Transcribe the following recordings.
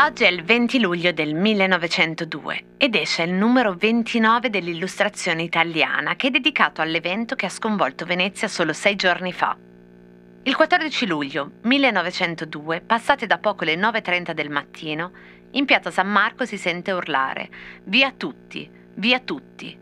Oggi è il 20 luglio del 1902 ed esce il numero 29 dell'illustrazione italiana che è dedicato all'evento che ha sconvolto Venezia solo sei giorni fa. Il 14 luglio 1902, passate da poco le 9.30 del mattino, in piazza San Marco si sente urlare Via tutti, via tutti.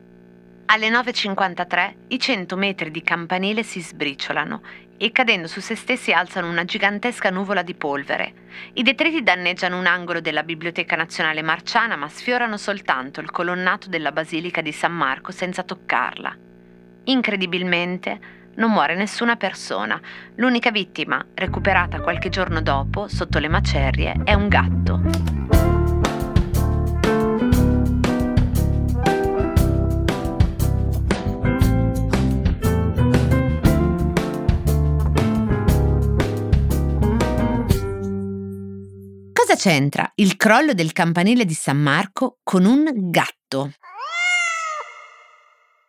Alle 9.53 i 100 metri di campanile si sbriciolano e cadendo su se stessi alzano una gigantesca nuvola di polvere. I detriti danneggiano un angolo della Biblioteca Nazionale Marciana ma sfiorano soltanto il colonnato della Basilica di San Marco senza toccarla. Incredibilmente non muore nessuna persona. L'unica vittima, recuperata qualche giorno dopo, sotto le macerie, è un gatto. C'entra il crollo del campanile di San Marco con un gatto?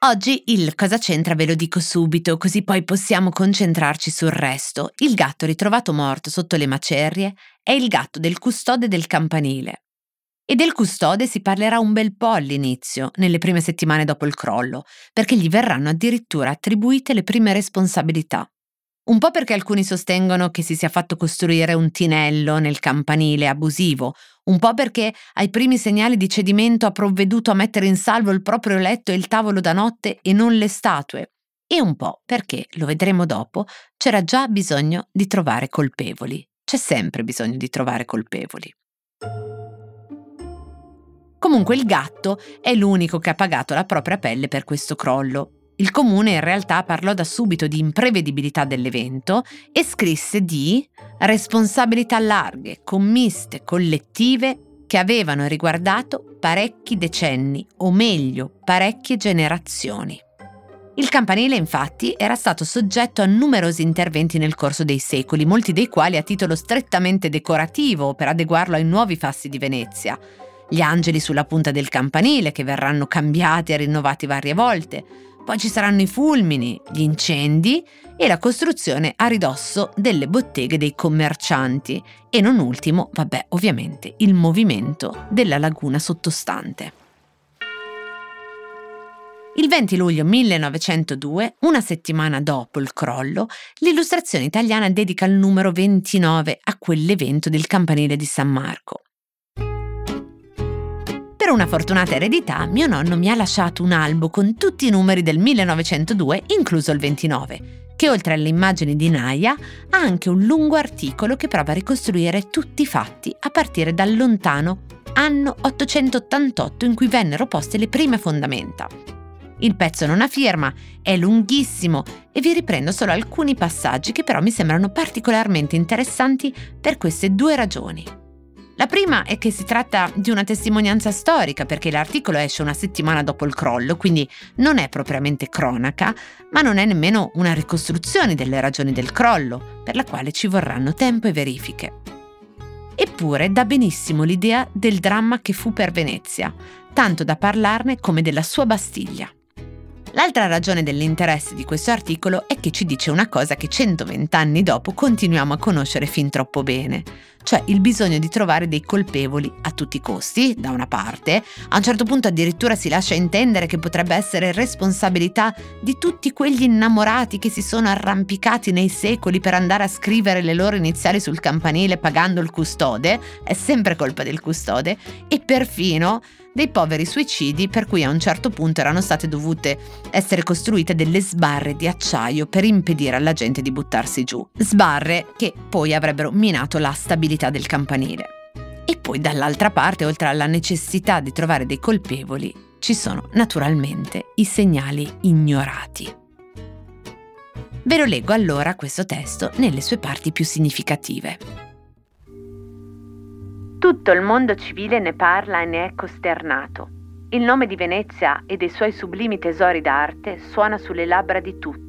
Oggi il cosa c'entra ve lo dico subito, così poi possiamo concentrarci sul resto. Il gatto ritrovato morto sotto le macerie è il gatto del custode del campanile. E del custode si parlerà un bel po' all'inizio, nelle prime settimane dopo il crollo, perché gli verranno addirittura attribuite le prime responsabilità. Un po' perché alcuni sostengono che si sia fatto costruire un tinello nel campanile abusivo, un po' perché ai primi segnali di cedimento ha provveduto a mettere in salvo il proprio letto e il tavolo da notte e non le statue, e un po' perché, lo vedremo dopo, c'era già bisogno di trovare colpevoli. C'è sempre bisogno di trovare colpevoli. Comunque il gatto è l'unico che ha pagato la propria pelle per questo crollo il comune in realtà parlò da subito di imprevedibilità dell'evento e scrisse di responsabilità larghe, commiste, collettive che avevano riguardato parecchi decenni, o meglio, parecchie generazioni. Il campanile infatti era stato soggetto a numerosi interventi nel corso dei secoli, molti dei quali a titolo strettamente decorativo per adeguarlo ai nuovi fassi di Venezia. Gli angeli sulla punta del campanile che verranno cambiati e rinnovati varie volte, poi ci saranno i fulmini, gli incendi e la costruzione a ridosso delle botteghe dei commercianti e non ultimo, vabbè, ovviamente, il movimento della laguna sottostante. Il 20 luglio 1902, una settimana dopo il crollo, l'illustrazione italiana dedica il numero 29 a quell'evento del campanile di San Marco. Per una fortunata eredità, mio nonno mi ha lasciato un albo con tutti i numeri del 1902, incluso il 29, che oltre alle immagini di Naya ha anche un lungo articolo che prova a ricostruire tutti i fatti a partire dal lontano anno 888 in cui vennero poste le prime fondamenta. Il pezzo non ha firma, è lunghissimo e vi riprendo solo alcuni passaggi che però mi sembrano particolarmente interessanti per queste due ragioni. La prima è che si tratta di una testimonianza storica perché l'articolo esce una settimana dopo il crollo, quindi non è propriamente cronaca, ma non è nemmeno una ricostruzione delle ragioni del crollo, per la quale ci vorranno tempo e verifiche. Eppure dà benissimo l'idea del dramma che fu per Venezia, tanto da parlarne come della sua Bastiglia. L'altra ragione dell'interesse di questo articolo è che ci dice una cosa che 120 anni dopo continuiamo a conoscere fin troppo bene, cioè il bisogno di trovare dei colpevoli a tutti i costi, da una parte, a un certo punto addirittura si lascia intendere che potrebbe essere responsabilità di tutti quegli innamorati che si sono arrampicati nei secoli per andare a scrivere le loro iniziali sul campanile pagando il custode, è sempre colpa del custode, e perfino dei poveri suicidi per cui a un certo punto erano state dovute essere costruite delle sbarre di acciaio per impedire alla gente di buttarsi giù. Sbarre che poi avrebbero minato la stabilità del campanile. E poi dall'altra parte, oltre alla necessità di trovare dei colpevoli, ci sono naturalmente i segnali ignorati. Ve lo leggo allora questo testo nelle sue parti più significative. Tutto il mondo civile ne parla e ne è costernato. Il nome di Venezia e dei suoi sublimi tesori d'arte suona sulle labbra di tutti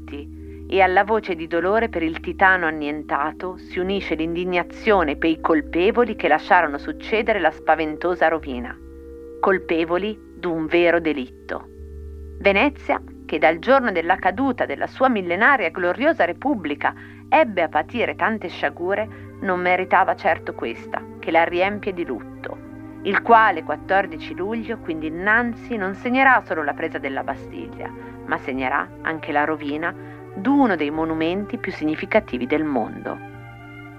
e alla voce di dolore per il titano annientato si unisce l'indignazione per i colpevoli che lasciarono succedere la spaventosa rovina. Colpevoli d'un vero delitto. Venezia che dal giorno della caduta della sua millenaria e gloriosa Repubblica ebbe a patire tante sciagure, non meritava certo questa, che la riempie di lutto, il quale 14 luglio quindi innanzi non segnerà solo la presa della Bastiglia, ma segnerà anche la rovina d'uno dei monumenti più significativi del mondo.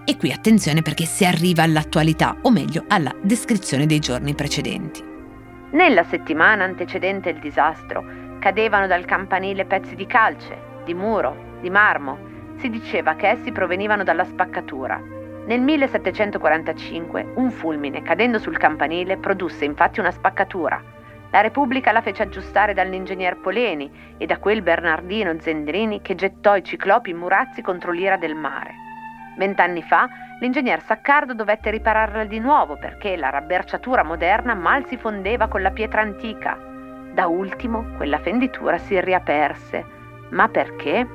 E qui attenzione perché si arriva all'attualità, o meglio alla descrizione dei giorni precedenti. Nella settimana antecedente il disastro, Cadevano dal campanile pezzi di calce, di muro, di marmo. Si diceva che essi provenivano dalla spaccatura. Nel 1745 un fulmine cadendo sul campanile produsse infatti una spaccatura. La Repubblica la fece aggiustare dall'ingegner Poleni e da quel Bernardino Zendrini che gettò i ciclopi murazzi contro l'ira del mare. Vent'anni fa l'ingegner Saccardo dovette ripararla di nuovo perché la rabberciatura moderna mal si fondeva con la pietra antica. Da ultimo quella fenditura si riaperse. Ma perché?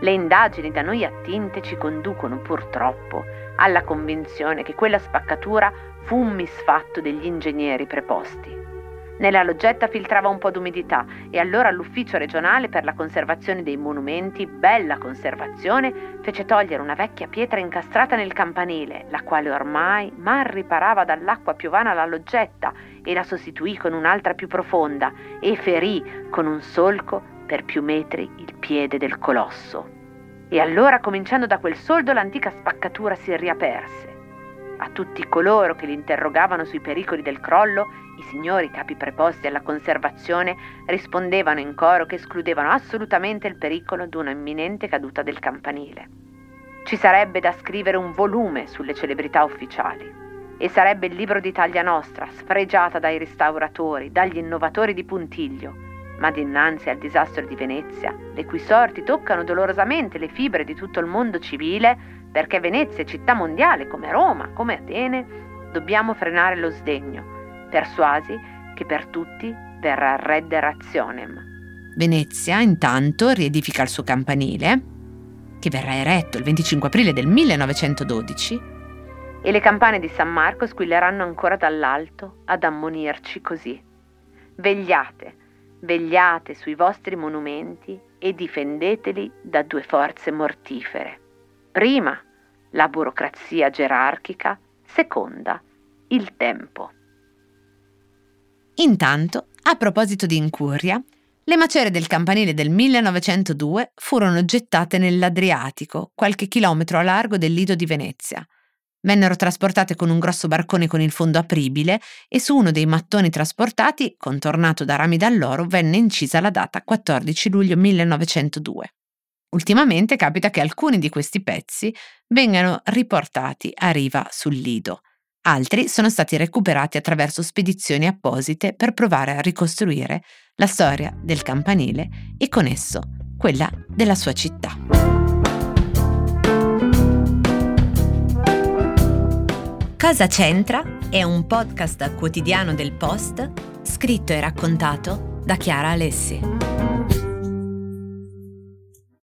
Le indagini da noi attinte ci conducono purtroppo alla convinzione che quella spaccatura fu un misfatto degli ingegneri preposti. Nella loggetta filtrava un po' d'umidità e allora l'ufficio regionale per la conservazione dei monumenti, bella conservazione, fece togliere una vecchia pietra incastrata nel campanile, la quale ormai mal riparava dall'acqua piovana la loggetta e la sostituì con un'altra più profonda e ferì con un solco per più metri il piede del colosso. E allora, cominciando da quel soldo, l'antica spaccatura si riaperse a tutti coloro che li interrogavano sui pericoli del crollo, i signori capi preposti alla conservazione rispondevano in coro che escludevano assolutamente il pericolo di una imminente caduta del campanile. Ci sarebbe da scrivere un volume sulle celebrità ufficiali e sarebbe il libro d'Italia nostra, sfregiata dai restauratori, dagli innovatori di puntiglio, ma dinanzi al disastro di Venezia, le cui sorti toccano dolorosamente le fibre di tutto il mondo civile, perché Venezia è città mondiale come Roma, come Atene, dobbiamo frenare lo sdegno, persuasi che per tutti verrà redde razionem. Venezia intanto riedifica il suo campanile, che verrà eretto il 25 aprile del 1912, e le campane di San Marco squilleranno ancora dall'alto ad ammonirci così. Vegliate, vegliate sui vostri monumenti e difendeteli da due forze mortifere. Prima, la burocrazia gerarchica, seconda, il tempo. Intanto, a proposito di incuria, le macerie del campanile del 1902 furono gettate nell'Adriatico, qualche chilometro a largo del lido di Venezia. Vennero trasportate con un grosso barcone con il fondo apribile e su uno dei mattoni trasportati, contornato da rami d'alloro, venne incisa la data 14 luglio 1902. Ultimamente capita che alcuni di questi pezzi vengano riportati a riva sul Lido. Altri sono stati recuperati attraverso spedizioni apposite per provare a ricostruire la storia del campanile e con esso quella della sua città. Cosa c'entra è un podcast quotidiano del Post scritto e raccontato da Chiara Alessi.